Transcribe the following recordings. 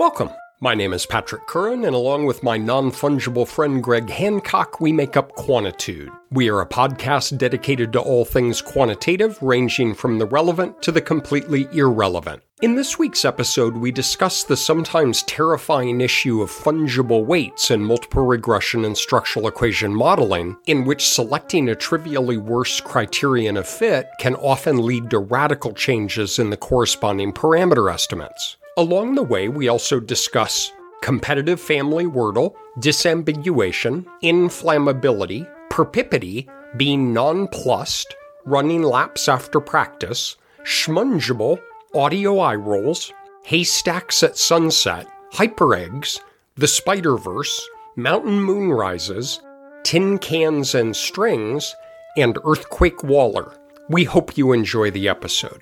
Welcome. My name is Patrick Curran, and along with my non fungible friend Greg Hancock, we make up Quantitude. We are a podcast dedicated to all things quantitative, ranging from the relevant to the completely irrelevant. In this week's episode, we discuss the sometimes terrifying issue of fungible weights in multiple regression and structural equation modeling, in which selecting a trivially worse criterion of fit can often lead to radical changes in the corresponding parameter estimates. Along the way, we also discuss competitive family wordle, disambiguation, inflammability, perpipity, being nonplussed, running laps after practice, schmungible, audio eye rolls, haystacks at sunset, hyper eggs, the Spider Verse, mountain moon rises, tin cans and strings, and earthquake Waller. We hope you enjoy the episode.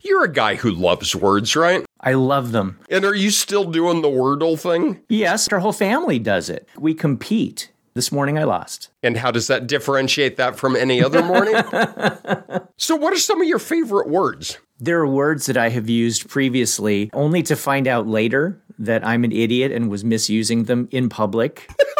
You're a guy who loves words, right? I love them. And are you still doing the Wordle thing? Yes, our whole family does it. We compete. This morning I lost. And how does that differentiate that from any other morning? so, what are some of your favorite words? There are words that I have used previously only to find out later that I'm an idiot and was misusing them in public.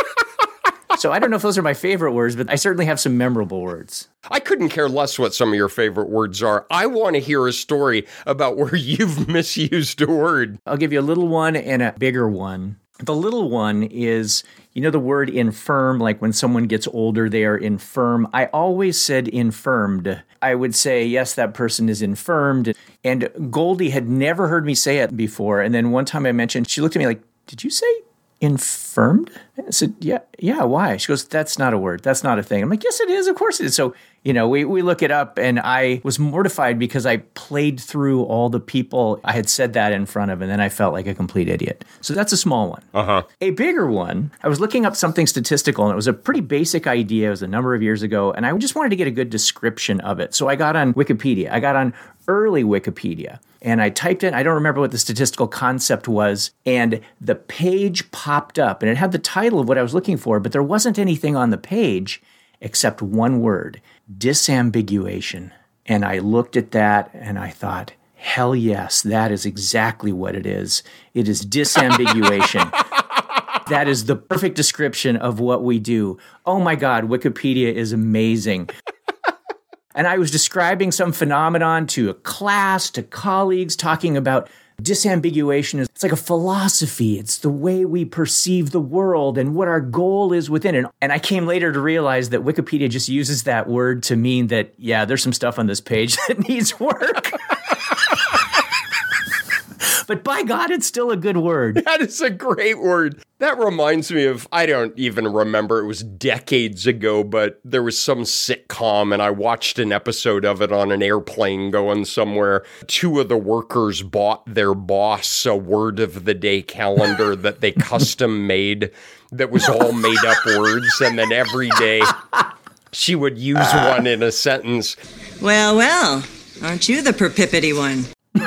so I don't know if those are my favorite words, but I certainly have some memorable words. I couldn't care less what some of your favorite words are. I want to hear a story about where you've misused a word. I'll give you a little one and a bigger one. The little one is, you know, the word infirm, like when someone gets older, they are infirm. I always said infirmed. I would say, yes, that person is infirmed. And Goldie had never heard me say it before. And then one time I mentioned, she looked at me like, did you say infirmed? I said, yeah, yeah, why? She goes, that's not a word. That's not a thing. I'm like, yes, it is. Of course it is. So, you know, we, we look it up and I was mortified because I played through all the people I had said that in front of and then I felt like a complete idiot. So that's a small one. Uh-huh. A bigger one, I was looking up something statistical and it was a pretty basic idea. It was a number of years ago and I just wanted to get a good description of it. So I got on Wikipedia. I got on early Wikipedia and I typed in, I don't remember what the statistical concept was, and the page popped up and it had the title of what I was looking for, but there wasn't anything on the page except one word disambiguation. And I looked at that and I thought, hell yes, that is exactly what it is. It is disambiguation. that is the perfect description of what we do. Oh my God, Wikipedia is amazing and I was describing some phenomenon to a class, to colleagues, talking about disambiguation. It's like a philosophy. It's the way we perceive the world and what our goal is within it. And I came later to realize that Wikipedia just uses that word to mean that, yeah, there's some stuff on this page that needs work. but by God, it's still a good word. That is a great word. That reminds me of, I don't even remember, it was decades ago, but there was some sitcom and I watched an episode of it on an airplane going somewhere. Two of the workers bought their boss a word of the day calendar that they custom made that was all made up words. And then every day she would use one in a sentence. Well, well, aren't you the perpipity one?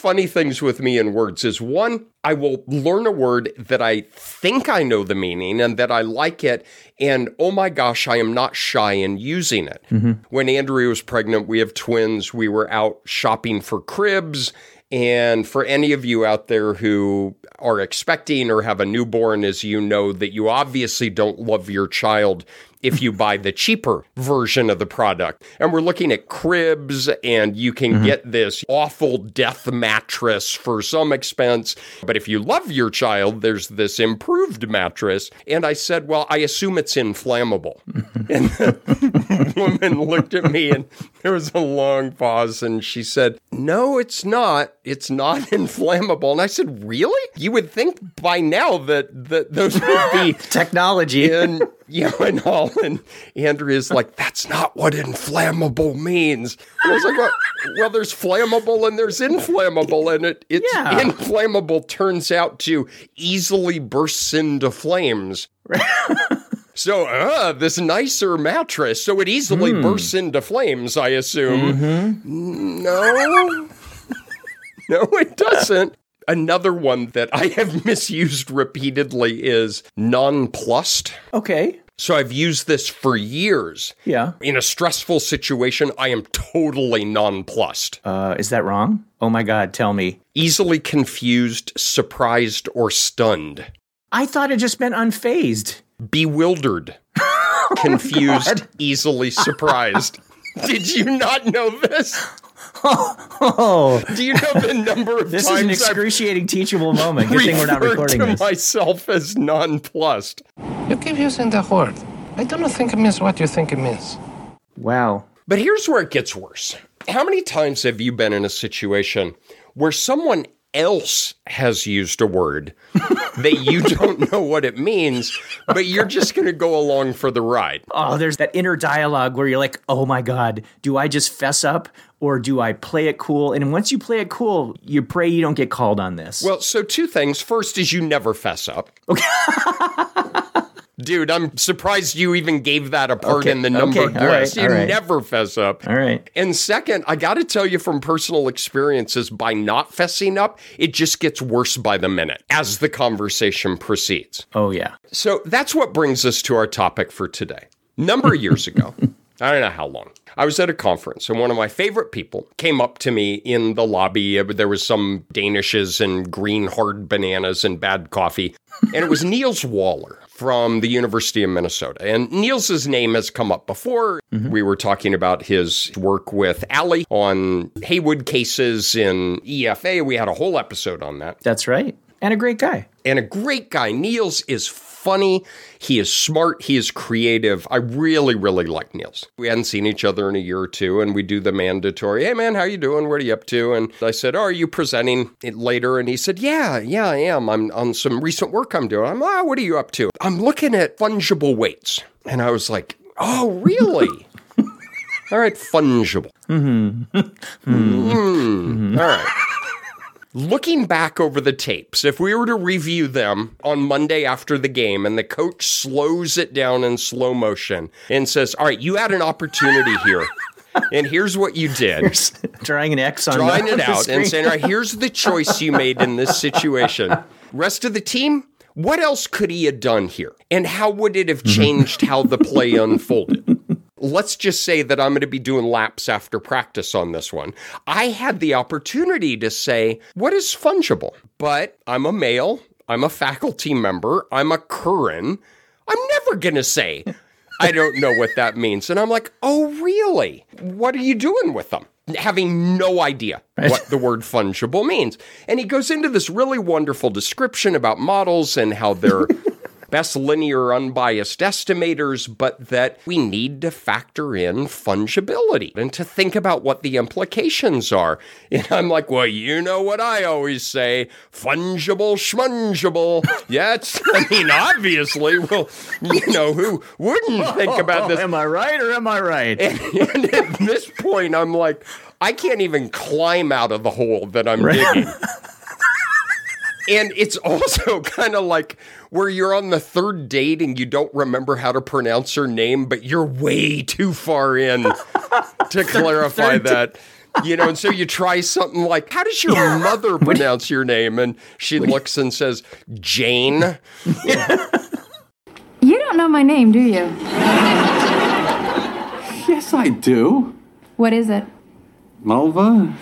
funny things with me in words is one, I will learn a word that I think I know the meaning and that I like it. And oh my gosh, I am not shy in using it. Mm-hmm. When Andrea was pregnant, we have twins. We were out shopping for cribs. And for any of you out there who are expecting or have a newborn, as you know, that you obviously don't love your child if you buy the cheaper version of the product. And we're looking at cribs, and you can mm-hmm. get this awful death mattress for some expense. But if you love your child, there's this improved mattress. And I said, Well, I assume it's inflammable. and the woman looked at me, and there was a long pause, and she said, No, it's not. It's not inflammable. And I said, Really? You would think by now that, that those would be technology. In, you know, and all. And Andrea's like, that's not what inflammable means. And I was like, well, well there's flammable and there's inflammable. And it, it's yeah. inflammable turns out to easily bursts into flames. So, uh, this nicer mattress, so it easily mm. bursts into flames, I assume. Mm-hmm. No. no, it doesn't. Another one that I have misused repeatedly is nonplussed. Okay. So I've used this for years. Yeah. In a stressful situation, I am totally nonplussed. Uh, is that wrong? Oh my God, tell me. Easily confused, surprised, or stunned. I thought it just meant unfazed. Bewildered, confused, easily surprised. Did you not know this? Oh, Do you know the number of this is an times I've excruciating, teachable moment. Good thing we're not recording to this. myself as nonplussed? You keep using the word. I don't think it means what you think it means. Wow. But here's where it gets worse. How many times have you been in a situation where someone else has used a word that you don't know what it means, but you're just going to go along for the ride? Oh, there's that inner dialogue where you're like, oh my God, do I just fess up or do I play it cool? And once you play it cool, you pray you don't get called on this. Well, so two things. First is you never fess up. Okay. Dude, I'm surprised you even gave that a part Okay, in the numbered okay, all right, list. you right. never fess up. All right. And second, I got to tell you from personal experiences, by not fessing up, it just gets worse by the minute as the conversation proceeds. Oh, yeah. So that's what brings us to our topic for today. Number of years ago, I don't know how long, I was at a conference and one of my favorite people came up to me in the lobby. There was some Danishes and green hard bananas and bad coffee. And it was Niels Waller from the University of Minnesota. And Niels's name has come up before. Mm-hmm. We were talking about his work with Allie on Heywood cases in EFA. We had a whole episode on that That's right. And a great guy. and a great guy. Niels is funny. He is smart. He is creative. I really, really like Niels. We hadn't seen each other in a year or two, and we do the mandatory, hey man, how you doing? What are you up to? And I said, oh, are you presenting it later? And he said, yeah, yeah, I am. I'm on some recent work I'm doing. I'm, ah, what are you up to? I'm looking at fungible weights. And I was like, oh, really? All right, fungible. Mm, all right. Looking back over the tapes, if we were to review them on Monday after the game and the coach slows it down in slow motion and says, All right, you had an opportunity here. And here's what you did. Drawing an X on Drawing the, it out and saying, All right, here's the choice you made in this situation. Rest of the team, what else could he have done here? And how would it have mm-hmm. changed how the play unfolded? Let's just say that I'm going to be doing laps after practice on this one. I had the opportunity to say, what is fungible? But I'm a male, I'm a faculty member, I'm a Curran. I'm never going to say, I don't know what that means. And I'm like, oh, really? What are you doing with them? Having no idea what the word fungible means. And he goes into this really wonderful description about models and how they're best linear unbiased estimators, but that we need to factor in fungibility and to think about what the implications are. And I'm like, well, you know what I always say fungible schmungible. Yeah, it's, I mean, obviously, well, you know, who wouldn't think about this? Am I right or am I right? And at this point, I'm like, I can't even climb out of the hole that I'm digging. And it's also kind of like where you're on the third date and you don't remember how to pronounce her name, but you're way too far in to clarify that. You know, and so you try something like, How does your mother pronounce your name? And she looks and says, Jane. You don't know my name, do you? Yes, I do. What is it? Mulva?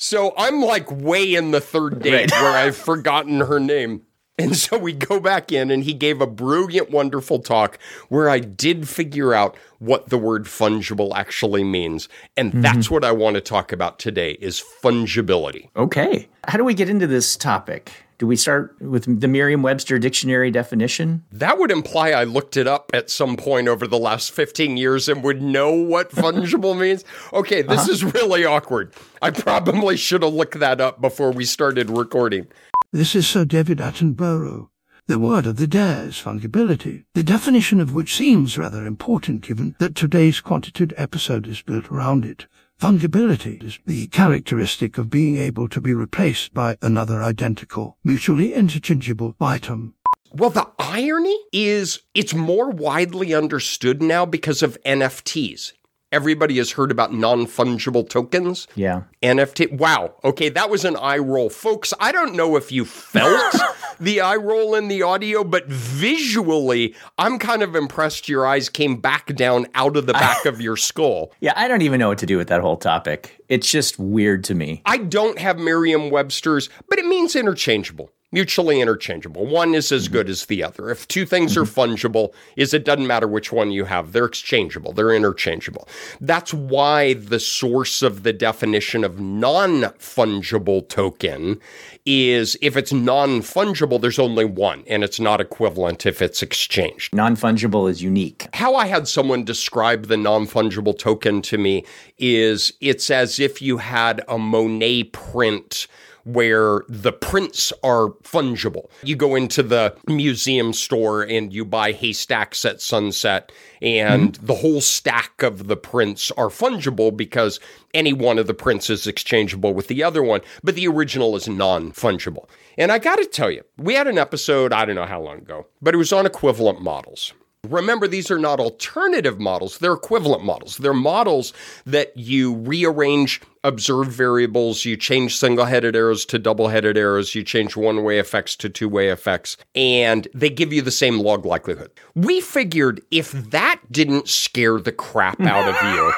So I'm like way in the third date where I've forgotten her name. And so we go back in, and he gave a brilliant, wonderful talk where I did figure out what the word fungible actually means. And mm-hmm. that's what I want to talk about today is fungibility. Okay. How do we get into this topic? Do we start with the Merriam Webster dictionary definition? That would imply I looked it up at some point over the last 15 years and would know what fungible means. Okay, this uh-huh. is really awkward. I probably should have looked that up before we started recording. This is Sir David Attenborough. The word of the day is fungibility, the definition of which seems rather important given that today's quantitative episode is built around it. Fungibility is the characteristic of being able to be replaced by another identical, mutually interchangeable item. Well, the irony is it's more widely understood now because of NFTs. Everybody has heard about non fungible tokens. Yeah. NFT. Wow. Okay, that was an eye roll. Folks, I don't know if you felt the eye roll in the audio, but visually, I'm kind of impressed your eyes came back down out of the back of your skull. Yeah, I don't even know what to do with that whole topic. It's just weird to me. I don't have Merriam Webster's, but it means interchangeable. Mutually interchangeable. One is as mm-hmm. good as the other. If two things are mm-hmm. fungible, is it doesn't matter which one you have. They're exchangeable. They're interchangeable. That's why the source of the definition of non-fungible token is if it's non-fungible, there's only one, and it's not equivalent if it's exchanged Non fungible is unique. how I had someone describe the non fungible token to me is it's as if you had a Monet print where the prints are fungible. You go into the museum store and you buy haystacks at sunset, and mm-hmm. the whole stack of the prints are fungible because any one of the prints is exchangeable with the other one, but the original is non fungible. And I got to tell you, we had an episode, I don't know how long ago, but it was on equivalent models. Remember, these are not alternative models, they're equivalent models. They're models that you rearrange observed variables, you change single headed arrows to double headed arrows, you change one way effects to two way effects, and they give you the same log likelihood. We figured if that didn't scare the crap out of you,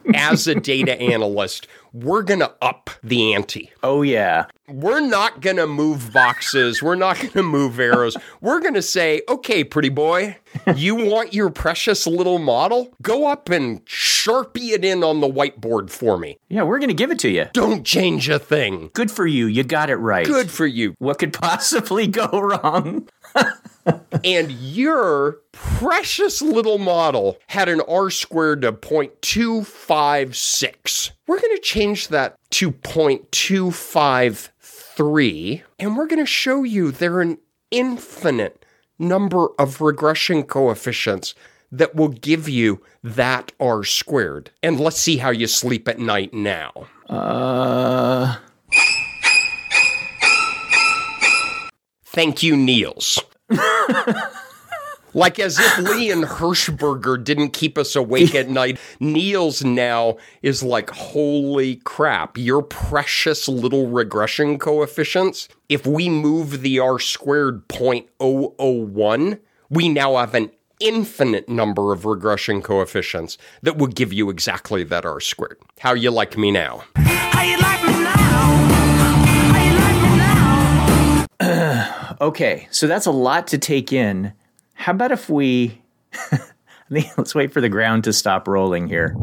as a data analyst, we're going to up the ante. Oh, yeah. We're not going to move boxes. We're not going to move arrows. We're going to say, okay, pretty boy, you want your precious little model? Go up and sharpie it in on the whiteboard for me. Yeah, we're going to give it to you. Don't change a thing. Good for you. You got it right. Good for you. What could possibly go wrong? And your precious little model had an r squared of 0.256. We're going to change that to 0.253, and we're going to show you there are an infinite number of regression coefficients that will give you that r squared. And let's see how you sleep at night now. Uh, Thank you, Niels. like as if Lee and Hirschberger didn't keep us awake at night. Niels now is like, holy crap, your precious little regression coefficients. If we move the R squared 0.001, we now have an infinite number of regression coefficients that will give you exactly that R squared. How you like me now? Okay, so that's a lot to take in. How about if we. Let's wait for the ground to stop rolling here.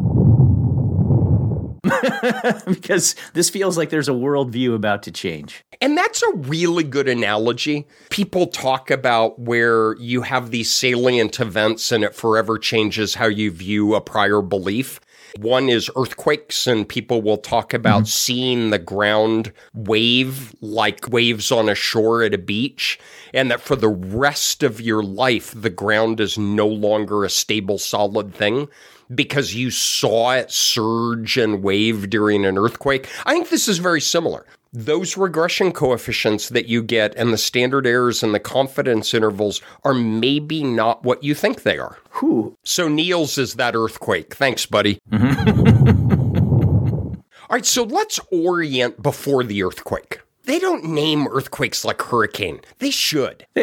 because this feels like there's a worldview about to change. And that's a really good analogy. People talk about where you have these salient events and it forever changes how you view a prior belief. One is earthquakes, and people will talk about mm-hmm. seeing the ground wave like waves on a shore at a beach, and that for the rest of your life, the ground is no longer a stable, solid thing because you saw it surge and wave during an earthquake. I think this is very similar. Those regression coefficients that you get and the standard errors and the confidence intervals are maybe not what you think they are. Whew. So Niels is that earthquake. Thanks, buddy. Mm-hmm. All right, so let's orient before the earthquake. They don't name earthquakes like hurricane. They should.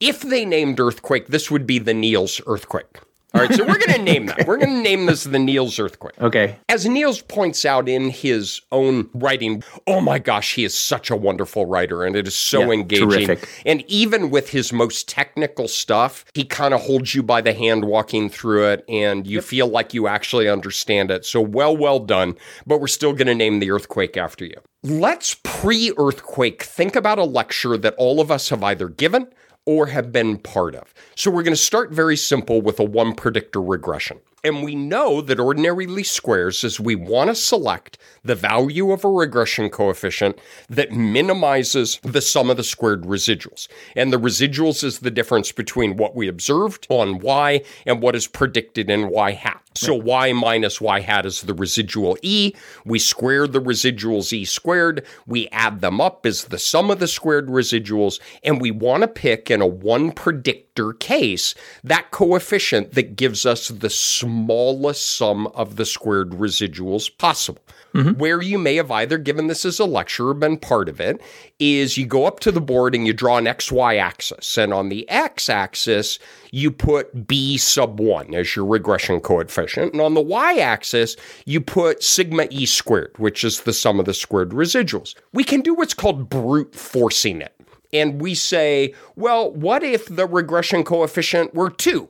if they named earthquake, this would be the Niels earthquake. All right, so we're going to name that. We're going to name this the Niels earthquake. Okay. As Niels points out in his own writing, oh my gosh, he is such a wonderful writer and it is so Yeah, engaging. terrific. And even with his most technical stuff, he kind of holds you by the hand walking through it and you feel like you actually understand it. So well, well done. But we're still going to name the earthquake after you. Let's pre earthquake think about a lecture that all of us have either given or have been part of. So we're going to start very simple with a one predictor regression. And we know that ordinary least squares is we want to select the value of a regression coefficient that minimizes the sum of the squared residuals. And the residuals is the difference between what we observed on y and what is predicted in y hat. So y minus y hat is the residual e. We square the residuals e squared. We add them up as the sum of the squared residuals. And we want to pick in a one predictor case that coefficient that gives us the smallest sum of the squared residuals possible. Mm-hmm. Where you may have either given this as a lecture or been part of it is you go up to the board and you draw an XY axis. And on the X axis, you put B sub 1 as your regression coefficient. And on the Y axis, you put sigma E squared, which is the sum of the squared residuals. We can do what's called brute forcing it. And we say, well, what if the regression coefficient were 2?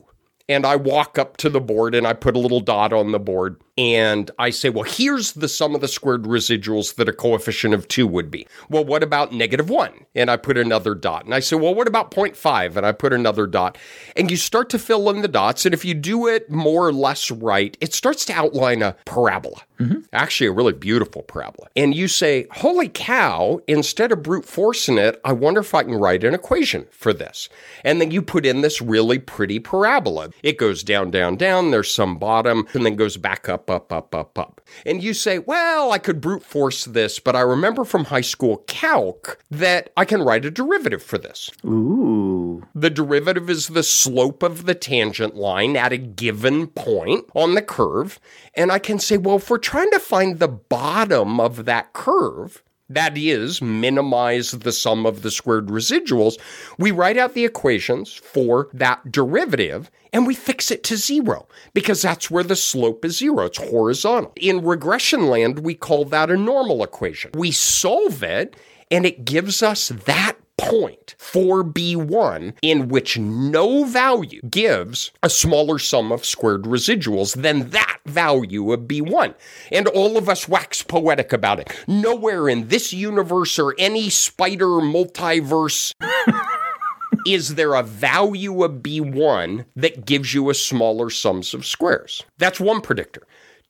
And I walk up to the board and I put a little dot on the board and I say, well, here's the sum of the squared residuals that a coefficient of 2 would be. Well, what about negative 1? And I put another dot. And I say, well, what about 0.5? And I put another dot. And you start to fill in the dots. And if you do it more or less right, it starts to outline a parabola. Mm-hmm. Actually, a really beautiful parabola. And you say, holy cow, instead of brute forcing it, I wonder if I can write an equation for this. And then you put in this really pretty parabola. It goes down, down, down. There's some bottom and then goes back up, up, up, up, up. And you say, well, I could brute force this, but I remember from high school calc that I can write a derivative for this. Ooh. The derivative is the slope of the tangent line at a given point on the curve. And I can say, well, if we're trying to find the bottom of that curve, that is, minimize the sum of the squared residuals, we write out the equations for that derivative and we fix it to zero because that's where the slope is zero. It's horizontal. In regression land, we call that a normal equation. We solve it and it gives us that point for B1 in which no value gives a smaller sum of squared residuals than that value of B1. And all of us wax poetic about it. Nowhere in this universe or any spider multiverse is there a value of B1 that gives you a smaller sums of squares. That's one predictor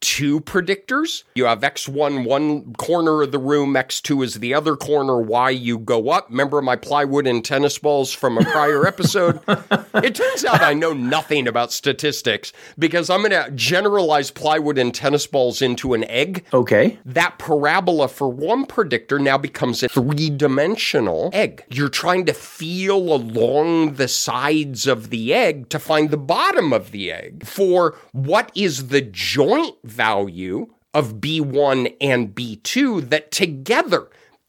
two predictors. You have X1 one corner of the room, X2 is the other corner, Y you go up. Remember my plywood and tennis balls from a prior episode? it turns out I know nothing about statistics because I'm going to generalize plywood and tennis balls into an egg. Okay. That parabola for one predictor now becomes a three dimensional egg. You're trying to feel along the sides of the egg to find the bottom of the egg for what is the joint value of B1 and B2 that together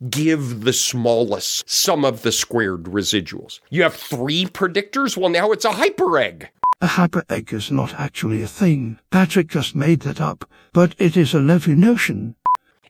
give the smallest sum of the squared residuals. You have three predictors? Well, now it's a hyperegg. A hyperegg is not actually a thing. Patrick just made that up, but it is a lovely notion.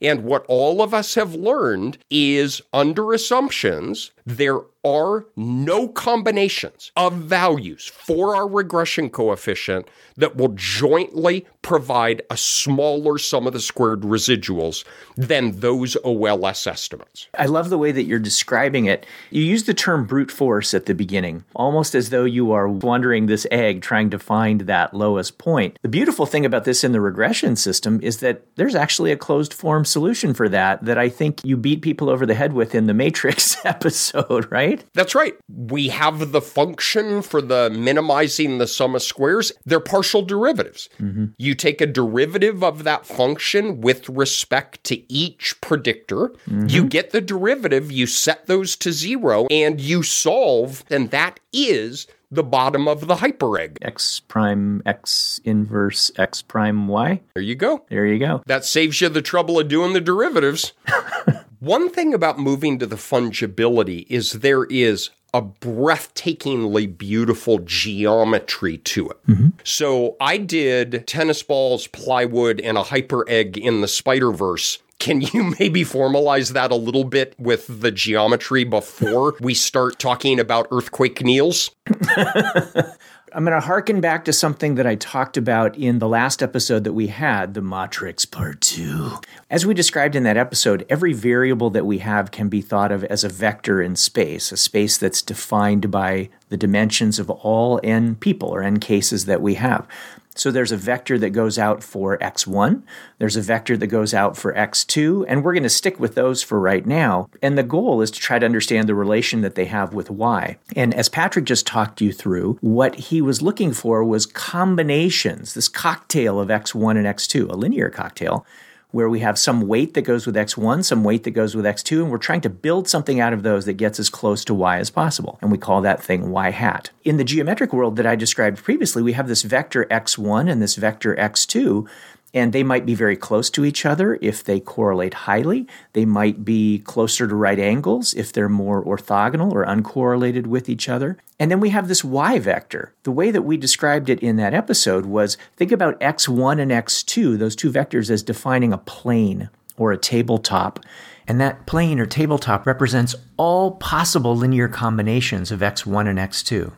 And what all of us have learned is under assumptions, there are no combinations of values for our regression coefficient that will jointly provide a smaller sum of the squared residuals than those OLS estimates. I love the way that you're describing it. You use the term brute force at the beginning, almost as though you are wandering this egg trying to find that lowest point. The beautiful thing about this in the regression system is that there's actually a closed form solution for that that I think you beat people over the head with in the Matrix episode, right? That's right. We have the function for the minimizing the sum of squares. They're partial derivatives. Mm-hmm. You take a derivative of that function with respect to each predictor. Mm-hmm. You get the derivative, you set those to zero, and you solve, and that is the bottom of the hyperegg. X prime X inverse X prime Y. There you go. There you go. That saves you the trouble of doing the derivatives. One thing about moving to the fungibility is there is a breathtakingly beautiful geometry to it. Mm-hmm. So I did tennis balls, plywood, and a hyper egg in the Spider Verse. Can you maybe formalize that a little bit with the geometry before we start talking about earthquake Niels? I'm going to harken back to something that I talked about in the last episode that we had, the Matrix Part 2. As we described in that episode, every variable that we have can be thought of as a vector in space, a space that's defined by the dimensions of all n people or n cases that we have. So there's a vector that goes out for x1, there's a vector that goes out for x2, and we're going to stick with those for right now. And the goal is to try to understand the relation that they have with y. And as Patrick just talked you through, what he was looking for was combinations, this cocktail of x1 and x2, a linear cocktail where we have some weight that goes with x1, some weight that goes with x2, and we're trying to build something out of those that gets as close to y as possible. And we call that thing y hat. In the geometric world that I described previously, we have this vector x1 and this vector x2 and they might be very close to each other if they correlate highly. They might be closer to right angles if they're more orthogonal or uncorrelated with each other. And then we have this y vector. The way that we described it in that episode was think about x1 and x2, those two vectors, as defining a plane or a tabletop. And that plane or tabletop represents all possible linear combinations of x1 and x2.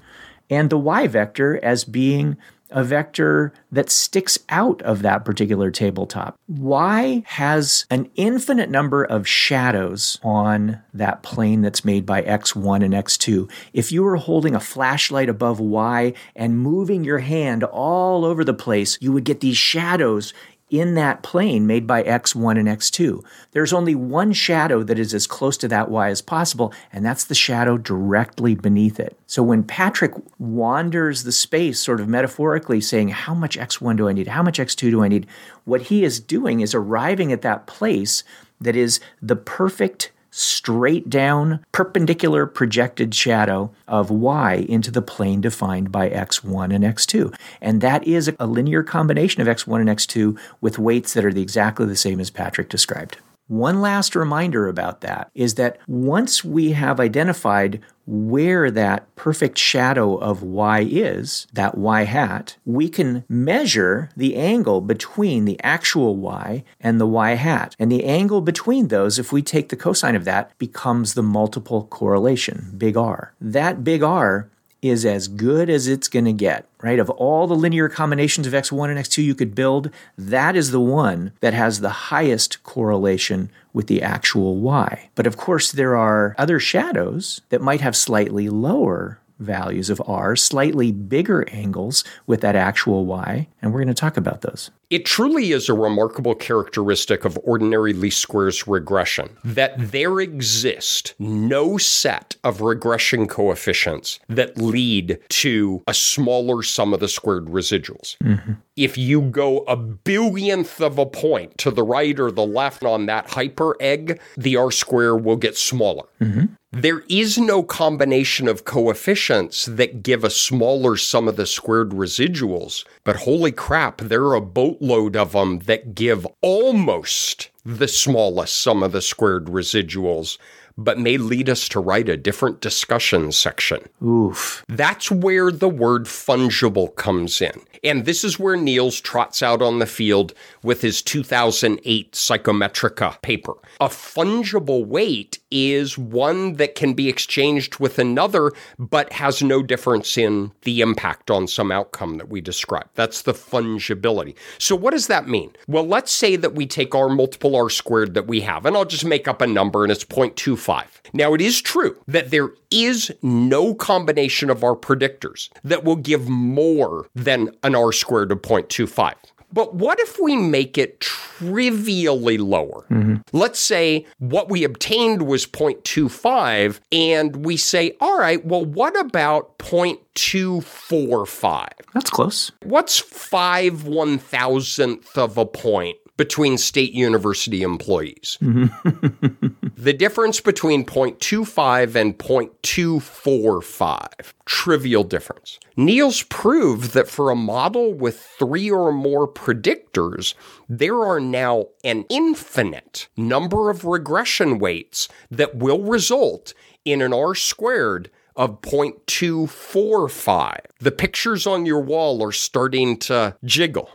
And the y vector as being a vector that sticks out of that particular tabletop. Y has an infinite number of shadows on that plane that's made by X1 and X2. If you were holding a flashlight above Y and moving your hand all over the place, you would get these shadows in that plane made by x1 and x2. There's only one shadow that is as close to that y as possible, and that's the shadow directly beneath it. So when Patrick wanders the space, sort of metaphorically saying, How much x1 do I need? How much x2 do I need? What he is doing is arriving at that place that is the perfect straight down perpendicular projected shadow of y into the plane defined by x1 and x2. And that is a linear combination of x1 and x2 with weights that are exactly the same as Patrick described. One last reminder about that is that once we have identified where that perfect shadow of y is, that y hat, we can measure the angle between the actual y and the y hat. And the angle between those, if we take the cosine of that, becomes the multiple correlation, big R. That big R is as good as it's going to get, right? Of all the linear combinations of x1 and x2 you could build, that is the one that has the highest correlation with the actual y. But of course, there are other shadows that might have slightly lower values of r, slightly bigger angles with that actual y, and we're going to talk about those. It truly is a remarkable characteristic of ordinary least squares regression that there exist no set of regression coefficients that lead to a smaller sum of the squared residuals. Mm-hmm. If you go a billionth of a point to the right or the left on that hyper egg, the R square will get smaller. Mm-hmm. There is no combination of coefficients that give a smaller sum of the squared residuals, but holy crap, there are a boatload of them that give almost the smallest sum of the squared residuals but may lead us to write a different discussion section. Oof. That's where the word fungible comes in. And this is where Niels trots out on the field with his 2008 Psychometrika paper. A fungible weight is one that can be exchanged with another, but has no difference in the impact on some outcome that we describe. That's the fungibility. So, what does that mean? Well, let's say that we take our multiple r squared that we have, and I'll just make up a number, and it's 0.25. Now, it is true that there is no combination of our predictors that will give more than an r squared of 0.25. But what if we make it trivially lower? Mm-hmm. Let's say what we obtained was 0.25, and we say, all right, well, what about 0.245? That's close. What's five one thousandth of a point? Between state university employees. Mm-hmm. the difference between 0.25 and 0.245, trivial difference. Niels proved that for a model with three or more predictors, there are now an infinite number of regression weights that will result in an R squared of 0.245. The pictures on your wall are starting to jiggle.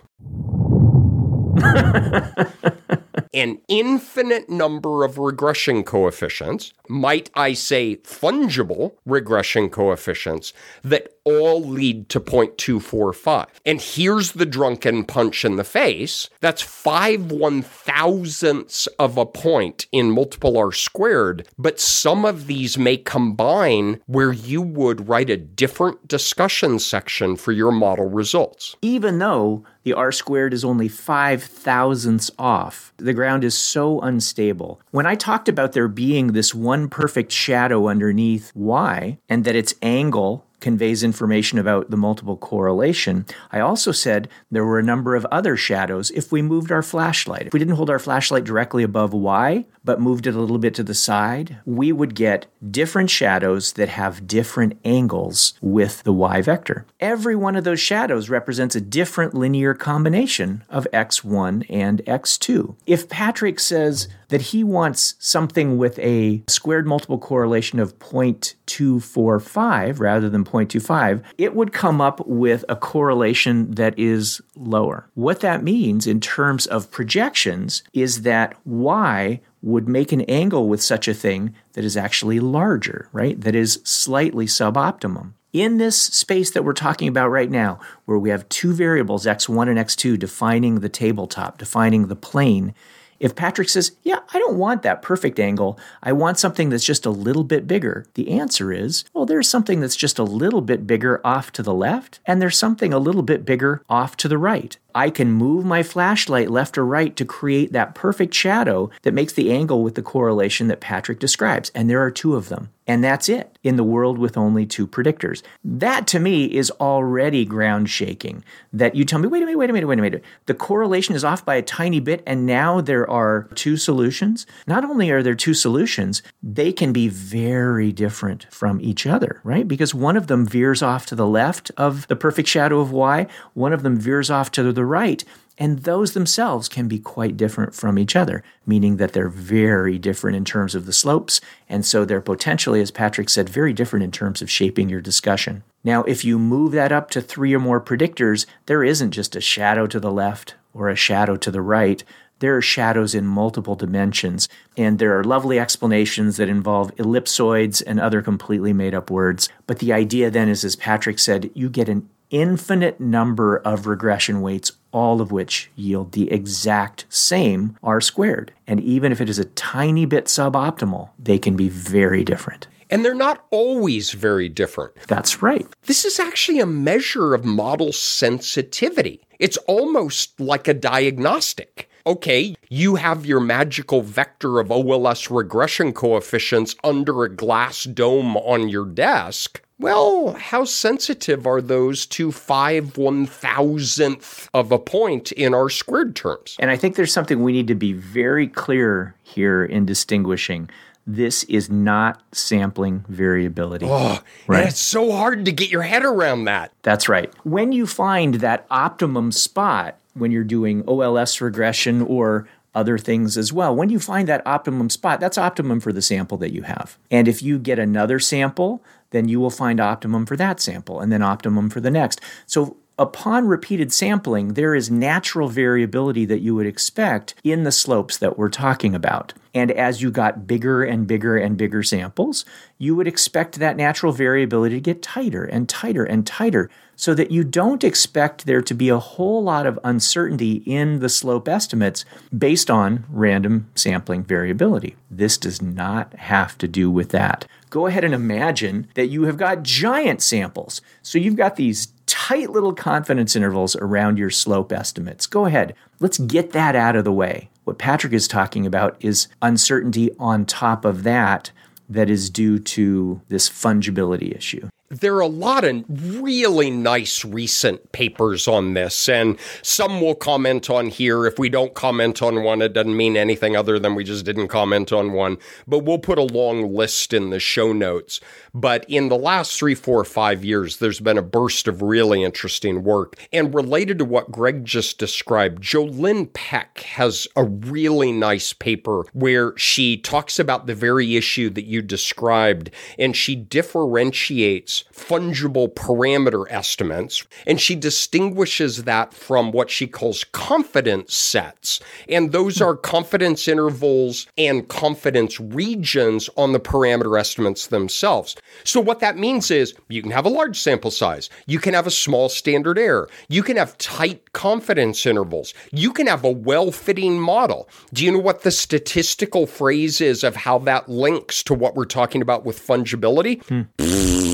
an infinite number of regression coefficients, might I say fungible regression coefficients, that all lead to 0.245. And here's the drunken punch in the face. That's five one thousandths of a point in multiple r squared, but some of these may combine where you would write a different discussion section for your model results. Even though the r squared is only five thousandths off. The ground is so unstable. When I talked about there being this one perfect shadow underneath y, and that its angle conveys information about the multiple correlation. I also said there were a number of other shadows if we moved our flashlight. If we didn't hold our flashlight directly above Y, but moved it a little bit to the side, we would get different shadows that have different angles with the Y vector. Every one of those shadows represents a different linear combination of x1 and x2. If Patrick says that he wants something with a squared multiple correlation of 0.245 rather than 0.25, it would come up with a correlation that is lower. What that means in terms of projections is that y would make an angle with such a thing that is actually larger, right? That is slightly suboptimum. In this space that we're talking about right now, where we have two variables, x1 and x2, defining the tabletop, defining the plane, if Patrick says, Yeah, I don't want that perfect angle, I want something that's just a little bit bigger, the answer is, Well, there's something that's just a little bit bigger off to the left, and there's something a little bit bigger off to the right. I can move my flashlight left or right to create that perfect shadow that makes the angle with the correlation that Patrick describes. And there are two of them. And that's it in the world with only two predictors. That to me is already ground shaking. That you tell me, wait a minute, wait a minute, wait a minute. The correlation is off by a tiny bit, and now there are two solutions. Not only are there two solutions, they can be very different from each other, right? Because one of them veers off to the left of the perfect shadow of Y, one of them veers off to the the right. And those themselves can be quite different from each other, meaning that they're very different in terms of the slopes. And so they're potentially, as Patrick said, very different in terms of shaping your discussion. Now, if you move that up to three or more predictors, there isn't just a shadow to the left or a shadow to the right. There are shadows in multiple dimensions, and there are lovely explanations that involve ellipsoids and other completely made up words. But the idea then is, as Patrick said, you get an infinite number of regression weights, all of which yield the exact same r squared. And even if it is a tiny bit suboptimal, they can be very different. And they're not always very different. That's right. This is actually a measure of model sensitivity. It's almost like a diagnostic. Okay, you have your magical vector of OLS regression coefficients under a glass dome on your desk. Well, how sensitive are those to five one thousandth of a point in r squared terms? And I think there's something we need to be very clear here in distinguishing. This is not sampling variability. Oh, right. it's so hard to get your head around that. That's right. When you find that optimum spot when you're doing OLS regression or other things as well. When you find that optimum spot, that's optimum for the sample that you have. And if you get another sample then you will find optimum for that sample and then optimum for the next. So upon repeated sampling, there is natural variability that you would expect in the slopes that we're talking about. And as you got bigger and bigger and bigger samples, you would expect that natural variability to get tighter and tighter and tighter so that you don't expect there to be a whole lot of uncertainty in the slope estimates based on random sampling variability. This does not have to do with that. Go ahead and imagine that you have got giant samples. So you've got these tight little confidence intervals around your slope estimates. Go ahead, let's get that out of the way. What Patrick is talking about is uncertainty on top of that that is due to this fungibility issue there are a lot of really nice recent papers on this, and some will comment on here. If we don't comment on one, it doesn't mean anything other than we just didn't comment on one. But we'll put a long list in the show notes. But in the last three, four, five years, there's been a burst of really interesting work. And related to what Greg just described, Jolynn Pek has a really nice paper where she talks about the very issue that you described, and she differentiates fungible parameter estimates, and she distinguishes that from what she calls confidence sets. And those are confidence intervals and confidence regions on the parameter estimates themselves. So what that means is you can have a large sample size, you can have a small standard error, you can have tight confidence intervals, you can have a well-fitting model. Do you know what the statistical phrase is of how that links to what we're talking about with fungibility? Hmm.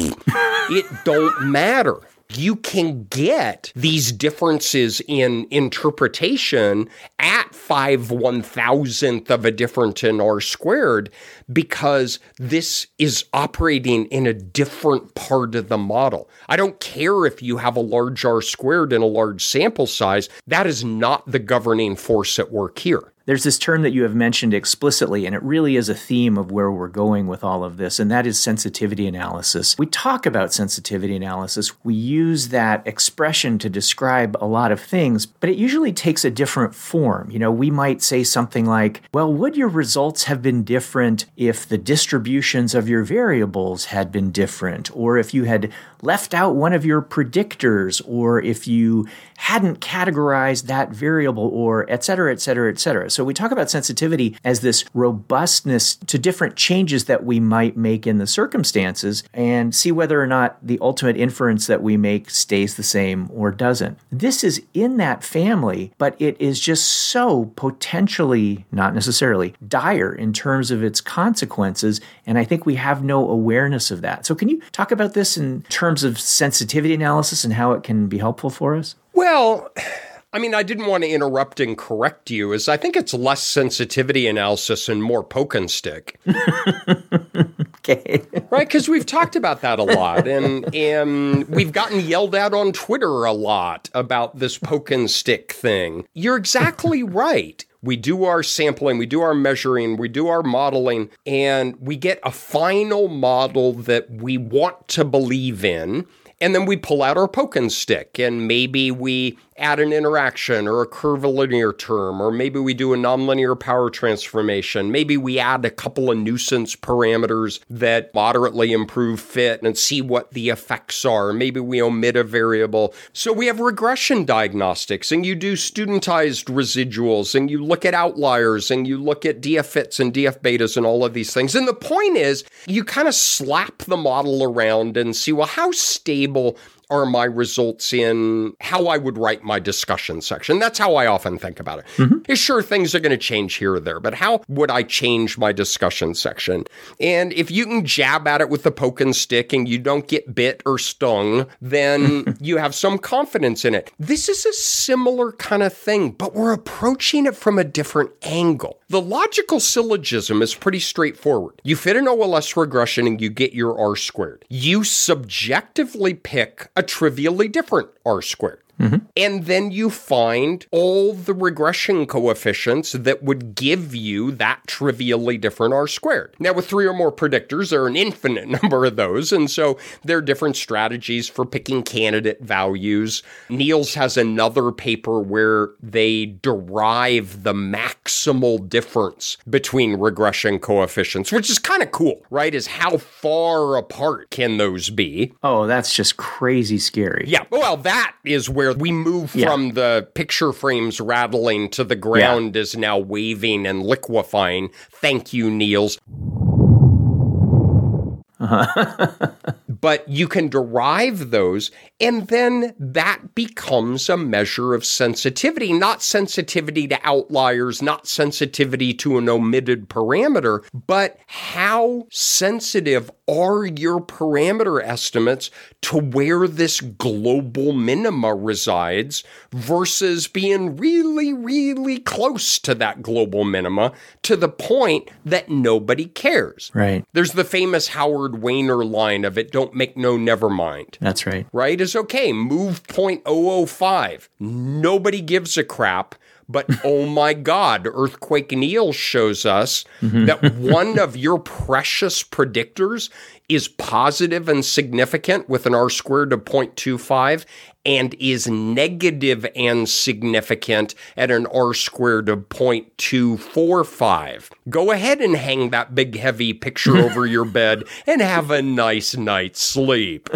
it don't matter you can get these differences in interpretation at five one thousandth of a difference in r squared because this is operating in a different part of the model. I don't care if you have a large r squared and a large sample size, that is not the governing force at work here. There's this term that you have mentioned explicitly, and it really is a theme of where we're going with all of this, and that is sensitivity analysis. We talk about sensitivity analysis, we use that expression to describe a lot of things, but it usually takes a different form. You know, we might say something like, well, would your results have been different if the distributions of your variables had been different, or if you had left out one of your predictors, or if you hadn't categorized that variable, or et cetera, et cetera, et cetera. So we talk about sensitivity as this robustness to different changes that we might make in the circumstances and see whether or not the ultimate inference that we make stays the same or doesn't. This is in that family, but it is just so potentially, not necessarily, dire in terms of its consequences. And I think we have no awareness of that. So can you talk about this in terms of sensitivity analysis and how it can be helpful for us? Well, I mean, I didn't want to interrupt and correct you, as I think it's less sensitivity analysis and more poke and stick. okay. Right? Because we've talked about that a lot, and and we've gotten yelled at on Twitter a lot about this poke and stick thing. You're exactly right. We do our sampling, we do our measuring, we do our modeling, and we get a final model that we want to believe in. And then we pull out our poke and stick, and maybe we add an interaction or a curvilinear term, or maybe we do a nonlinear power transformation. Maybe we add a couple of nuisance parameters that moderately improve fit and see what the effects are. Maybe we omit a variable. So we have regression diagnostics, and you do studentized residuals, and you look at outliers, and you look at DF fits and DF betas and all of these things. And the point is, you kind of slap the model around and see, well, how stable are my results in how I would write my discussion section. That's how I often think about it. Mm-hmm. Sure, things are going to change here or there, but how would I change my discussion section? And if you can jab at it with the poke and stick and you don't get bit or stung, then you have some confidence in it. This is a similar kind of thing, but we're approaching it from a different angle. The logical syllogism is pretty straightforward. You fit an OLS regression and you get your R squared. You subjectively pick a trivially different R squared. Mm-hmm. And then you find all the regression coefficients that would give you that trivially different R squared. Now, with three or more predictors, there are an infinite number of those. And so there are different strategies for picking candidate values. Niels has another paper where they derive the maximal difference between regression coefficients, which is kind of cool, right? Is how far apart can those be? Oh, that's just crazy scary. Yeah. Well, that is where where we move yeah. from the picture frames rattling to the ground yeah. is now waving and liquefying. Thank you, Niels. Uh-huh. but you can derive those, and then that becomes a measure of sensitivity, not sensitivity to outliers, not sensitivity to an omitted parameter, but how sensitive are your parameter estimates to where this global minima resides versus being really, really close to that global minima to the point that nobody cares. Right. There's the famous Howard Wainer line of it don't make no never mind. That's right. Right? Is okay. Move 0.005. Nobody gives a crap But oh my God, Earthquake Neil shows us mm-hmm. that one of your precious predictors is positive and significant with an R squared of 0.25 and is negative and significant at an R squared of 0.245. Go ahead and hang that big heavy picture over your bed and have a nice night's sleep.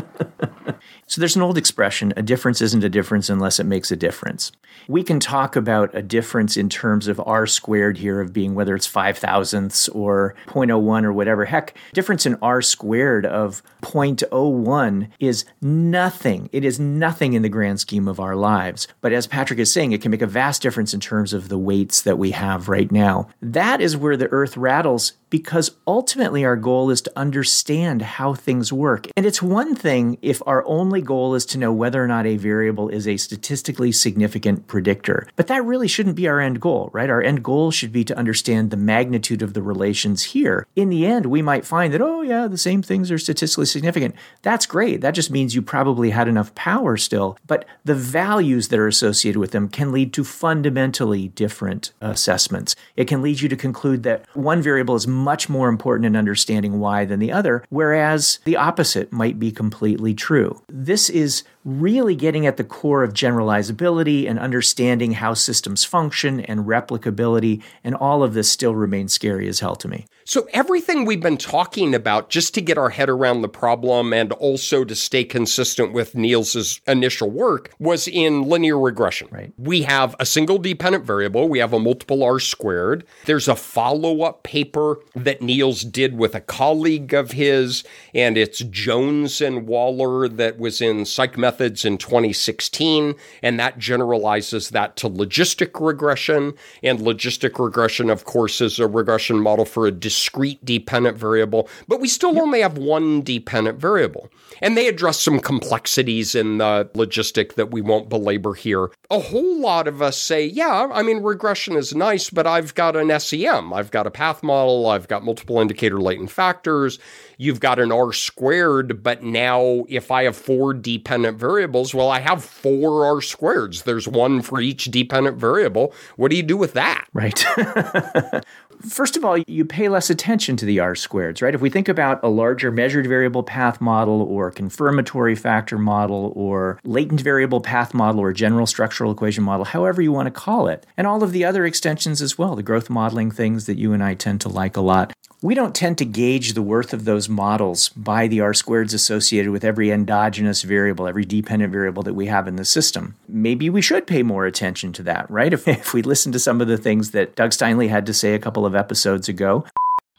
So there's an old expression a difference isn't a difference unless it makes a difference. We can talk about a difference in terms of r squared here, of being whether it's five thousandths or 0.01 or whatever. Heck, difference in r squared of 0.01 is nothing. It is nothing in the grand scheme of our lives. But as Patrick is saying, it can make a vast difference in terms of the weights that we have right now. That is where the earth rattles because ultimately our goal is to understand how things work. And it's one thing if our only goal is to know whether or not a variable is a statistically significant predictor. But that really shouldn't be our end goal, right? Our end goal should be to understand the magnitude of the relations here. In the end, we might find that, oh, yeah, the same things are statistically significant. That's great. That just means you probably had enough power still. But the values that are associated with them can lead to fundamentally different assessments. It can lead you to conclude that one variable is much more important in understanding why than the other, whereas the opposite might be completely true. This is really getting at the core of generalizability and understanding how systems function and replicability, and all of this still remains scary as hell to me. So, everything we've been talking about just to get our head around the problem and also to stay consistent with Niels's initial work was in linear regression. Right. We have a single dependent variable, we have a multiple r squared. There's a follow up paper that Niels did with a colleague of his, and it's Jones and Waller that was in Psych Methods in 2016, and that generalizes that to logistic regression. And logistic regression, of course, is a regression model for a discrete dependent variable, but we still yep. only have one dependent variable. And they address some complexities in the logistic that we won't belabor here. A whole lot of us say, yeah, I mean, regression is nice, but I've got an SEM, I've got a path model, I've got multiple indicator latent factors, you've got an R squared, but now if I have four dependent variables, well, I have four R squareds. There's one for each dependent variable. What do you do with that? Right. First of all, you pay less attention to the R squareds, right? If we think about a larger measured variable path model or confirmatory factor model or latent variable path model or general structural equation model, however you want to call it, and all of the other extensions as well, the growth modeling things that you and I tend to like a lot, we don't tend to gauge the worth of those models by the R squareds associated with every endogenous variable, every dependent variable that we have in the system. Maybe we should pay more attention to that, right? If, if we listen to some of the things that Doug Steinley had to say a couple of episodes ago.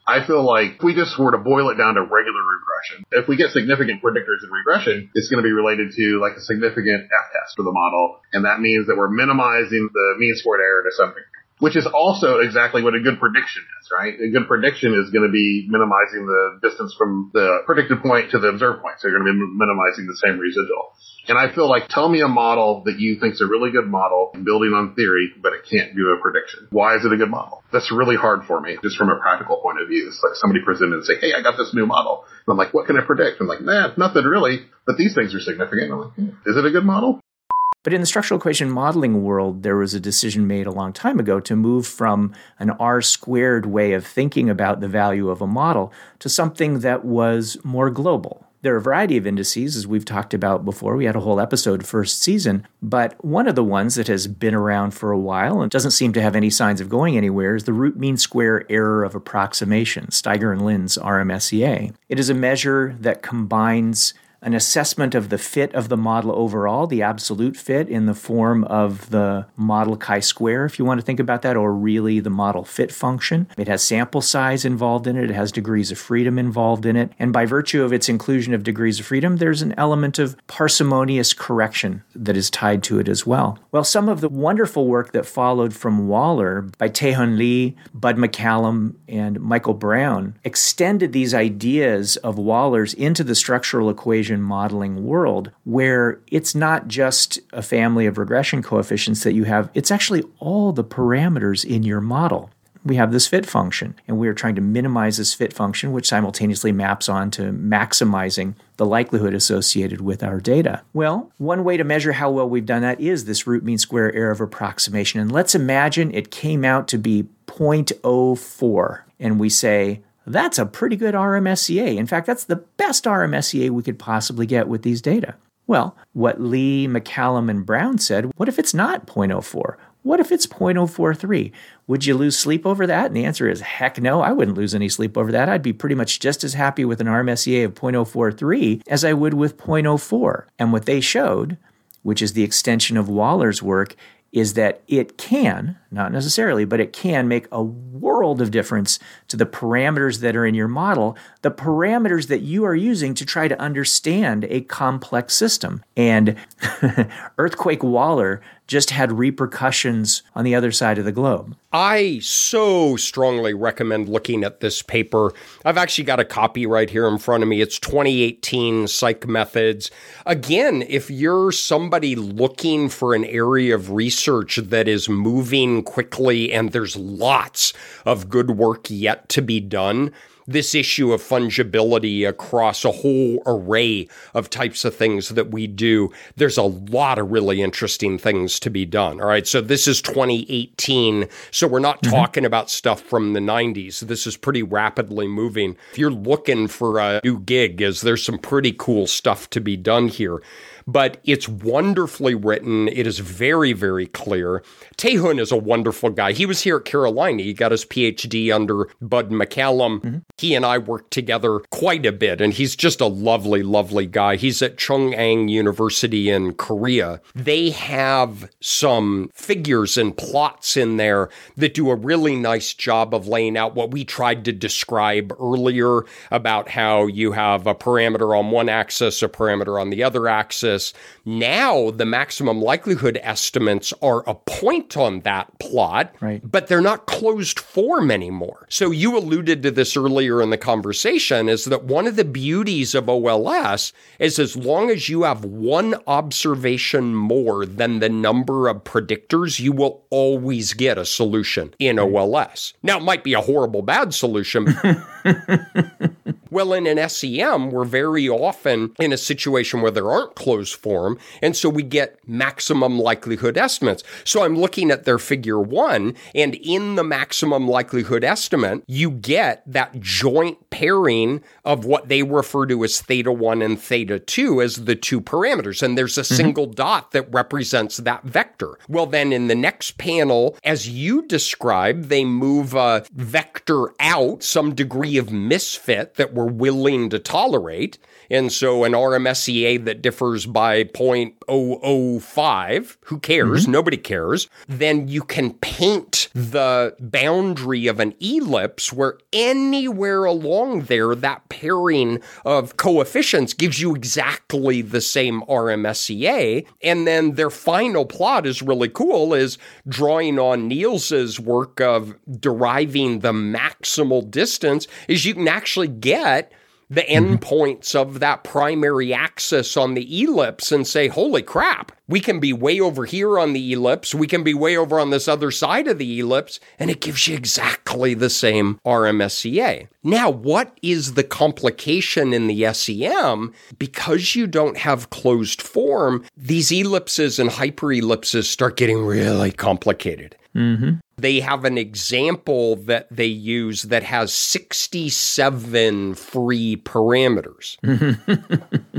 I feel like if we just were to boil it down to regular regression, if we get significant predictors in regression, it's going to be related to like a significant F test for the model. And that means that we're minimizing the mean squared error to some degree which is also exactly what a good prediction is, right? A good prediction is going to be minimizing the distance from the predicted point to the observed point. So you're going to be minimizing the same residual. And I feel like tell me a model that you think is a really good model building on theory, but it can't do a prediction. Why is it a good model? That's really hard for me, just from a practical point of view. It's like somebody presented and say, Hey, I got this new model. And I'm like, what can I predict? I'm like, nah, nothing really, but these things are significant. I'm like, hmm, is it a good model? But in the structural equation modeling world, there was a decision made a long time ago to move from an R squared way of thinking about the value of a model to something that was more global. There are a variety of indices, as we've talked about before. We had a whole episode first season, but one of the ones that has been around for a while and doesn't seem to have any signs of going anywhere is the root mean square error of approximation, Steiger and Lind's RMSEA. It is a measure that combines an assessment of the fit of the model overall, the absolute fit in the form of the model chi square, if you want to think about that, or really the model fit function. It has sample size involved in it, it has degrees of freedom involved in it, and by virtue of its inclusion of degrees of freedom, there's an element of parsimonious correction that is tied to it as well. Well, some of the wonderful work that followed from Waller by Tae-Hun Lee, Bud MacCallum, and Michael Browne extended these ideas of Waller's into the structural equation modeling world where it's not just a family of regression coefficients that you have, it's actually all the parameters in your model. we have this fit function, and we are trying to minimize this fit function, which simultaneously maps on to maximizing the likelihood associated with our data. Well, one way to measure how well we've done that is this root mean square error of approximation. And let's imagine it came out to be 0.04, and we say, that's a pretty good RMSEA. In fact, that's the best RMSEA we could possibly get with these data. Well, what Lee, MacCallum, and Browne said, what if it's not 0.04? What if it's 0.043? Would you lose sleep over that? And the answer is heck no. I wouldn't lose any sleep over that. I'd be pretty much just as happy with an RMSEA of 0.043 as I would with 0.04. And what they showed, which is the extension of Waller's work, is that it can, not necessarily, but it can make a world of difference to the parameters that are in your model, the parameters that you are using to try to understand a complex system. And Earthquake Waller just had repercussions on the other side of the globe. I so strongly recommend looking at this paper. I've actually got a copy right here in front of me. It's 2018 Psych Methods. Again, if you're somebody looking for an area of research that is moving quickly and there's lots of good work yet to be done, this issue of fungibility across a whole array of types of things that we do. There's a lot of really interesting things to be done. All right. So this is 2018. So we're not mm-hmm. talking about stuff from the 90s. This is pretty rapidly moving. If you're looking for a new gig, is there's some pretty cool stuff to be done here but it's wonderfully written. It is very, very clear. Tae-Hoon is a wonderful guy. He was here at Carolina. He got his PhD under Bud MacCallum. Mm-hmm. He and I worked together quite a bit, and he's just a lovely, lovely guy. He's at Chung-Ang University in Korea. They have some figures and plots in there that do a really nice job of laying out what we tried to describe earlier about how you have a parameter on one axis, a parameter on the other axis now the maximum likelihood estimates are a point on that plot, right. but they're not closed form anymore. So you alluded to this earlier in the conversation is that one of the beauties of OLS is as long as you have one observation more than the number of predictors, you will always get a solution in OLS. Now it might be a horrible bad solution. well, in an SEM, we're very often in a situation where there aren't closed form. And so we get maximum likelihood estimates. So I'm looking at their figure one, and in the maximum likelihood estimate, you get that joint pairing of what they refer to as theta one and theta two as the two parameters. And there's a mm-hmm. single dot that represents that vector. Well, then in the next panel, as you described, they move a vector out, some degree of misfit that we're willing to tolerate. And so an RMSEA that differs by 0.005, who cares? Mm-hmm. Nobody cares. Then you can paint the boundary of an ellipse where anywhere along there, that pairing of coefficients gives you exactly the same RMSEA. And then their final plot is really cool, is drawing on Niels's work of deriving the maximal distance, is you can actually get the mm-hmm. endpoints of that primary axis on the ellipse and say, holy crap, we can be way over here on the ellipse, we can be way over on this other side of the ellipse, and it gives you exactly the same RMSEA. Now, what is the complication in the SEM? Because you don't have closed form, these ellipses and hyperellipses start getting really complicated. Mm-hmm. They have an example that they use that has 67 free parameters.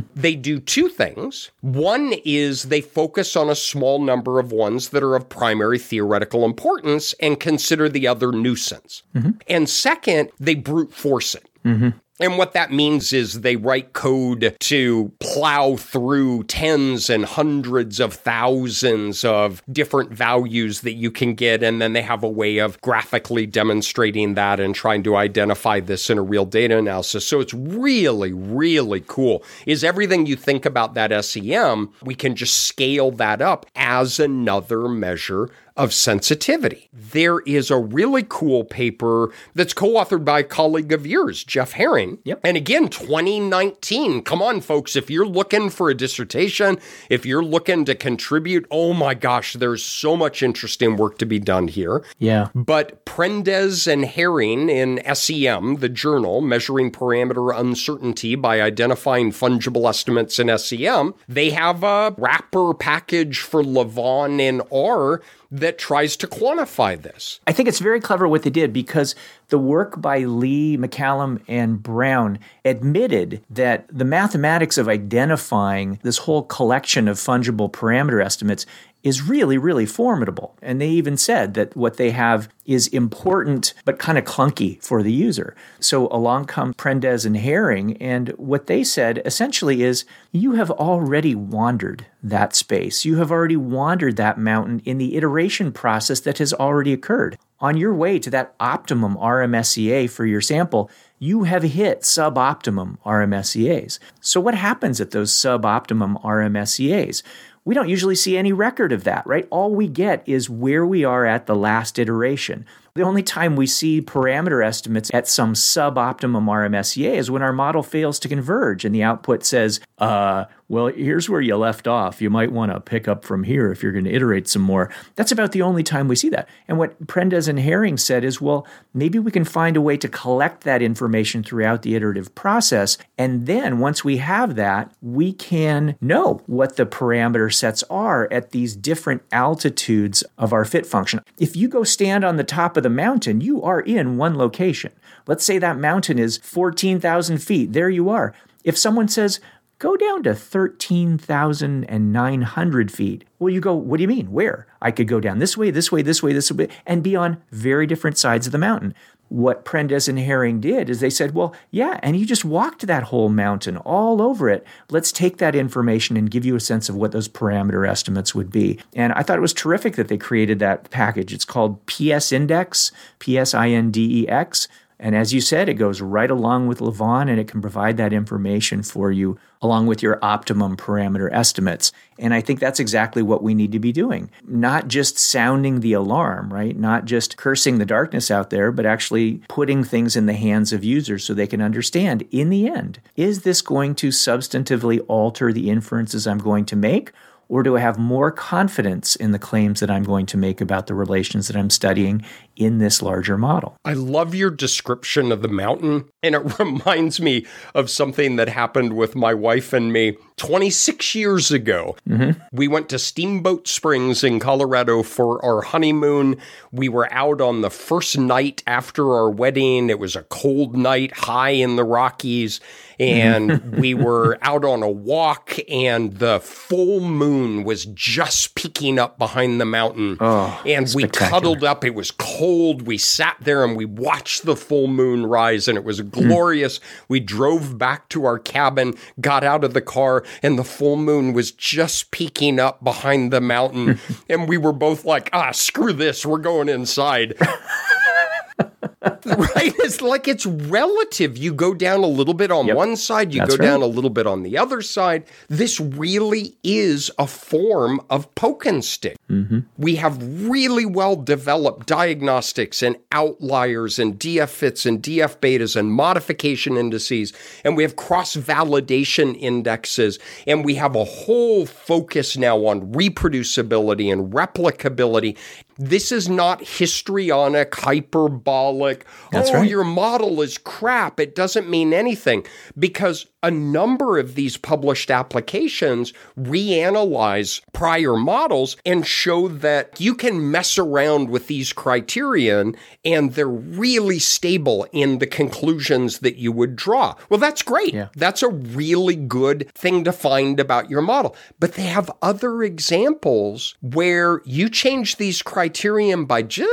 they do two things. One is they focus on a small number of ones that are of primary theoretical importance and consider the other nuisance. Mm-hmm. And second, they brute force it. Mm-hmm. And what that means is they write code to plow through tens and hundreds of thousands of different values that you can get. And then they have a way of graphically demonstrating that and trying to identify this in a real data analysis. So it's really, really cool. Is everything you think about that SEM, we can just scale that up as another measure of sensitivity. There is a really cool paper that's co authored by a colleague of yours, Jeff Harring. Yep. And again, 2019. Come on, folks. If you're looking for a dissertation, if you're looking to contribute, oh my gosh, there's so much interesting work to be done here. Yeah. But Prendez and Harring in SEM, the journal measuring parameter uncertainty by identifying fungible estimates in SEM, they have a wrapper package for lavaan and R that tries to quantify this. I think it's very clever what they did because the work by Lee, MacCallum, and Browne admitted that the mathematics of identifying this whole collection of fungible parameter estimates is really, really formidable. And they even said that what they have is important but kind of clunky for the user. So along come Prendez and Harring, and what they said essentially is you have already wandered that space. You have already wandered that mountain in the iteration process that has already occurred. On your way to that optimum RMSEA for your sample, you have hit suboptimum RMSEAs. So, what happens at those suboptimum RMSEAs? We don't usually see any record of that, right? All we get is where we are at the last iteration. The only time we see parameter estimates at some suboptimum RMSEA is when our model fails to converge and the output says, uh, well, here's where you left off. You might want to pick up from here if you're going to iterate some more. That's about the only time we see that. And what Prendez and Harring said is, well, maybe we can find a way to collect that information throughout the iterative process. And then once we have that, we can know what the parameter sets are at these different altitudes of our fit function. If you go stand on the top of the mountain, you are in one location. Let's say that mountain is 14,000 feet. There you are. If someone says, go down to 13,900 feet. Well, you go, what do you mean? Where? I could go down this way, this way, this way, this way, and be on very different sides of the mountain. What Prendez and Harring did is they said, well, yeah, and you just walked that whole mountain all over it. Let's take that information and give you a sense of what those parameter estimates would be. And I thought it was terrific that they created that package. It's called PS Index, P S I N D E X. And as you said, it goes right along with lavaan and it can provide that information for you along with your optimum parameter estimates. And I think that's exactly what we need to be doing. Not just sounding the alarm, right? Not just cursing the darkness out there, but actually putting things in the hands of users so they can understand in the end, is this going to substantively alter the inferences I'm going to make? Or do I have more confidence in the claims that I'm going to make about the relations that I'm studying in this larger model? I love your description of the mountain, and it reminds me of something that happened with my wife and me 26 years ago. Mm-hmm. We went to Steamboat Springs in Colorado for our honeymoon. We were out on the first night after our wedding. It was a cold night, high in the Rockies and we were out on a walk and the full moon was just peeking up behind the mountain oh, and we cuddled up it was cold we sat there and we watched the full moon rise and it was glorious. Mm. we drove back to our cabin got out of the car and the full moon was just peeking up behind the mountain. And we were both like ah screw this we're going inside right? It's like it's relative. You go down a little bit on Yep. one side, you That's go down a little bit on the other side. This really is a form of poke and stick. Mm-hmm. We have really well developed diagnostics and outliers and DF fits and DF betas and modification indices. And we have cross validation indexes. And we have a whole focus now on reproducibility and replicability. This is not histrionic, hyperbolic. That's oh, right. your model is crap. It doesn't mean anything because a number of these published applications reanalyze prior models and show that you can mess around with these criterion and they're really stable in the conclusions that you would draw. Well, that's great. Yeah. That's a really good thing to find about your model. But they have other examples where you change these criterion by just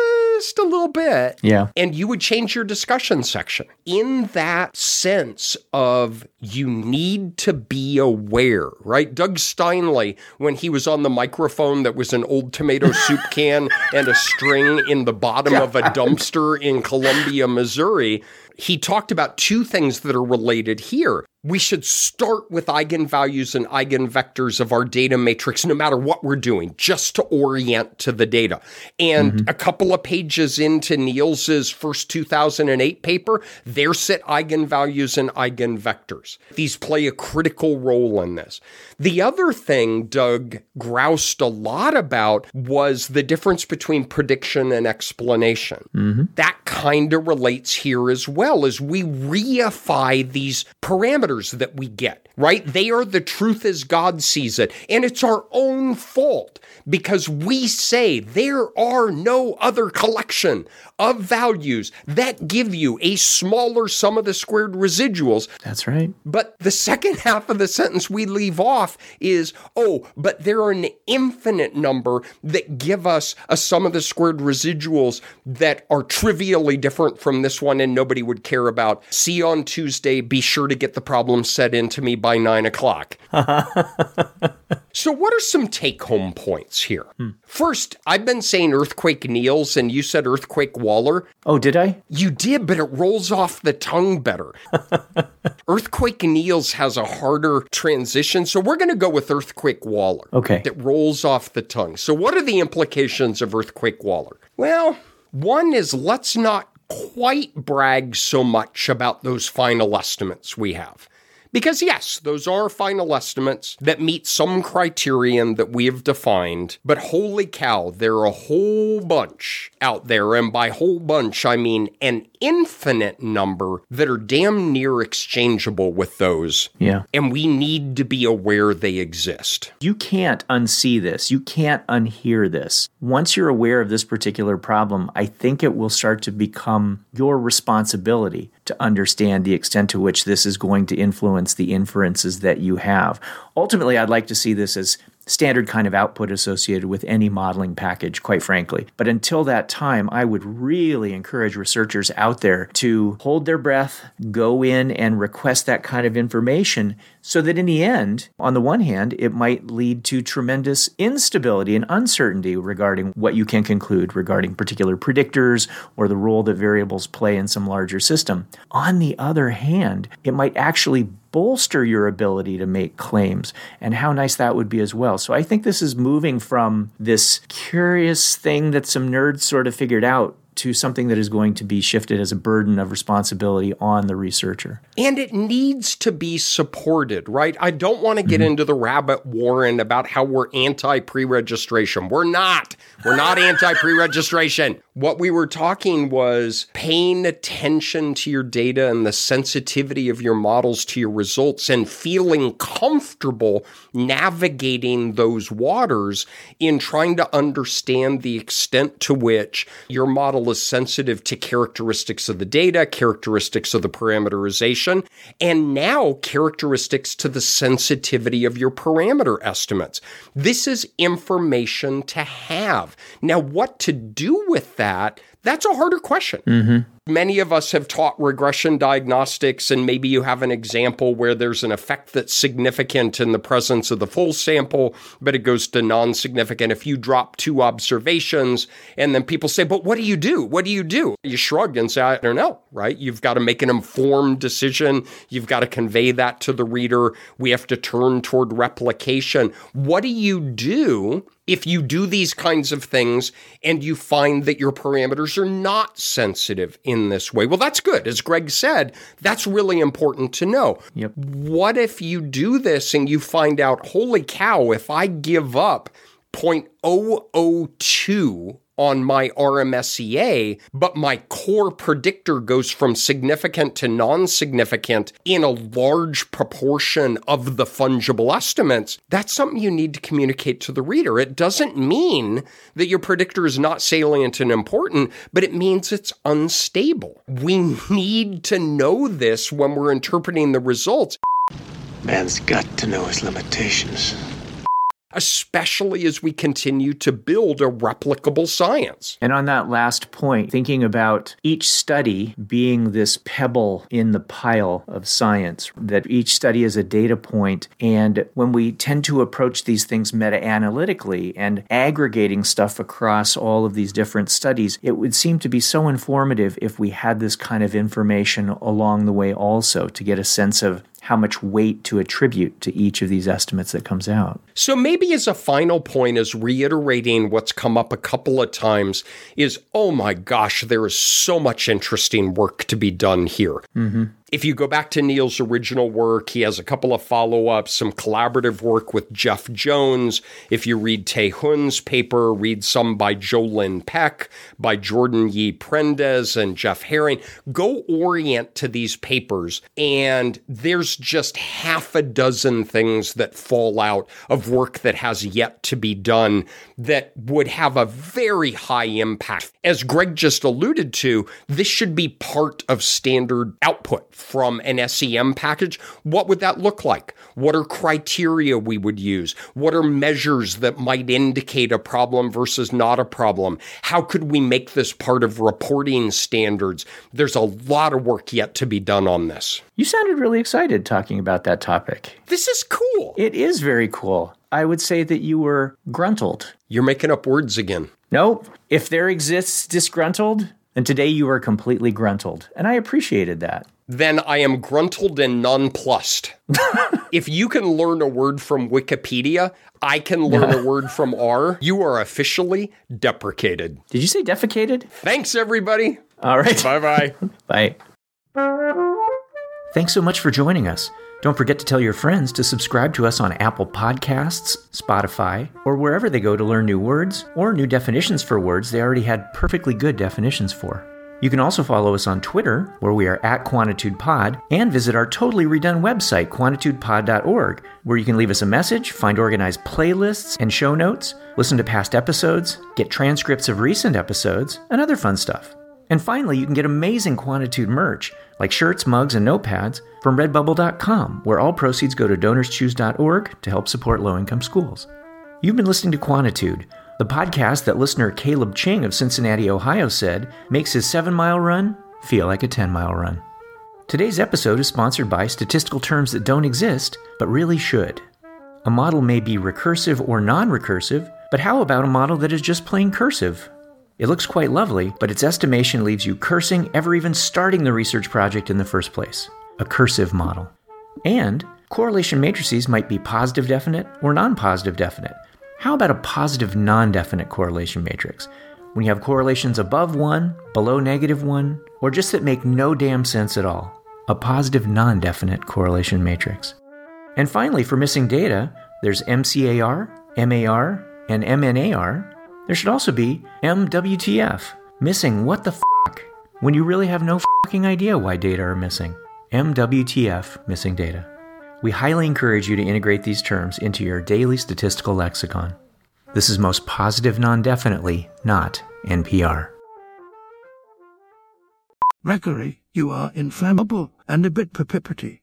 a little bit Yeah. and you would change your discussion section in that sense of you need to be aware, right? Doug Steinley, when he was on the microphone that was an old tomato soup can and a string in the bottom of a dumpster in Columbia, Missouri, he talked about two things that are related here. We should start with eigenvalues and eigenvectors of our data matrix, no matter what we're doing, just to orient to the data. And mm-hmm. a couple of pages into Niels's first 2008 paper, there sit eigenvalues and eigenvectors. These play a critical role in this. The other thing Doug groused a lot about was the difference between prediction and explanation. Mm-hmm. That kind of relates here as well as we reify these parameters that we get, right? They are the truth as God sees it. And it's our own fault because we say there are no other collection of values that give you a smaller sum of the squared residuals. That's right. But the second half of the sentence we leave off is, oh, but there are an infinite number that give us a sum of the squared residuals that are trivially different from this one and nobody would care about. See you on Tuesday. Be sure to get the problem set into me by nine o'clock. so, what are some take home points here? Hmm. First, I've been saying Earthquake Niels, and you said Earthquake Waller. Oh, did I? You did, but it rolls off the tongue better. Earthquake Niels has a harder transition, so we're going to go with Earthquake Waller. Okay. It rolls off the tongue. So, what are the implications of Earthquake Waller? Well, one is let's not quite brag so much about those final estimates we have. Because, yes, those are final estimates that meet some criterion that we have defined, but holy cow, there are a whole bunch out there. And by whole bunch, I mean an infinite number that are damn near exchangeable with those. Yeah. And we need to be aware they exist. You can't unsee this. You can't unhear this. Once you're aware of this particular problem, I think it will start to become your responsibility to understand the extent to which this is going to influence the inferences that you have. Ultimately, I'd like to see this as standard kind of output associated with any modeling package, quite frankly. But until that time, I would really encourage researchers out there to hold their breath, go in and request that kind of information so that in the end, on the one hand, it might lead to tremendous instability and uncertainty regarding what you can conclude regarding particular predictors or the role that variables play in some larger system. On the other hand, it might actually bolster your ability to make claims and how nice that would be as well. So I think this is moving from this curious thing that some nerds sort of figured out to something that is going to be shifted as a burden of responsibility on the researcher. And it needs to be supported, right? I don't want to get mm-hmm. into the rabbit warren about how we're anti pre registration. We're not. We're not anti pre registration. What we were talking was paying attention to your data and the sensitivity of your models to your results and feeling comfortable navigating those waters in trying to understand the extent to which your model is sensitive to characteristics of the data, characteristics of the parameterization, and now characteristics to the sensitivity of your parameter estimates. This is information to have. Now, what to do with that? that, that's a harder question. Mm-hmm. Many of us have taught regression diagnostics, and maybe you have an example where there's an effect that's significant in the presence of the full sample, but it goes to non significant if you drop two observations. And then people say, But what do you do? What do you do? You shrug and say, I don't know, right? You've got to make an informed decision. You've got to convey that to the reader. We have to turn toward replication. What do you do if you do these kinds of things and you find that your parameters are not sensitive in this way. Well, that's good. As Greg said, that's really important to know. Yep. What if you do this and you find out, holy cow, if I give up 0.002 on my RMSEA, but my core predictor goes from significant to non significant in a large proportion of the fungible estimates, that's something you need to communicate to the reader. It doesn't mean that your predictor is not salient and important, but it means it's unstable. We need to know this when we're interpreting the results. Man's got to know his limitations. Especially as we continue to build a replicable science. And on that last point, thinking about each study being this pebble in the pile of science, that each study is a data point, and when we tend to approach these things meta analytically and aggregating stuff across all of these different studies, it would seem to be so informative if we had this kind of information along the way also to get a sense of how much weight to attribute to each of these estimates that comes out. So maybe as a final point, as reiterating what's come up a couple of times, is oh my gosh, there is so much interesting work to be done here. Mm-hmm. If you go back to Niels' original work, he has a couple of follow ups, some collaborative work with Jeff Jones. If you read Tae Hoon's paper, read some by Jolynn Pek, by Jordan Yee Prendez, and Jeff Harring. Go orient to these papers, and there's just half a dozen things that fall out of work that has yet to be done that would have a very high impact. As Greg just alluded to, this should be part of standard output from an SEM package, what would that look like? What are criteria we would use? What are measures that might indicate a problem versus not a problem? How could we make this part of reporting standards? There's a lot of work yet to be done on this. You sounded really excited talking about that topic. This is cool. It is very cool. I would say that you were gruntled. You're making up words again. Nope. If there exists disgruntled, then today you are completely gruntled. And I appreciated that then I am gruntled and nonplussed. if you can learn a word from Wikipedia, I can learn a word from R. You are officially deprecated. Did you say defecated? Thanks, everybody. All right. Bye bye. Bye. Thanks so much for joining us. Don't forget to tell your friends to subscribe to us on Apple Podcasts, Spotify, or wherever they go to learn new words or new definitions for words they already had perfectly good definitions for. You can also follow us on Twitter, where we are at QuantitudePod, and visit our totally redone website, quantitudepod.org, where you can leave us a message, find organized playlists and show notes, listen to past episodes, get transcripts of recent episodes, and other fun stuff. And finally, you can get amazing Quantitude merch, like shirts, mugs, and notepads, from redbubble.com, where all proceeds go to donorschoose.org to help support low income schools. You've been listening to Quantitude the podcast that listener Caleb Ching of Cincinnati, Ohio said makes his seven mile run feel like a 10 mile run. Today's episode is sponsored by statistical terms that don't exist, but really should. A model may be recursive or non recursive, but how about a model that is just plain cursive? It looks quite lovely, but its estimation leaves you cursing ever even starting the research project in the first place. A cursive model. And correlation matrices might be positive definite or non positive definite, how about a positive non definite correlation matrix? When you have correlations above 1, below negative 1, or just that make no damn sense at all? A positive non definite correlation matrix. And finally, for missing data, there's MCAR, MAR, and MNAR. There should also be MWTF, missing what the fuck, when you really have no fucking idea why data are missing. MWTF, missing data. We highly encourage you to integrate these terms into your daily statistical lexicon. This is most positive non definitely, not NPR. Gregory, you are inflammable and a bit perpipity.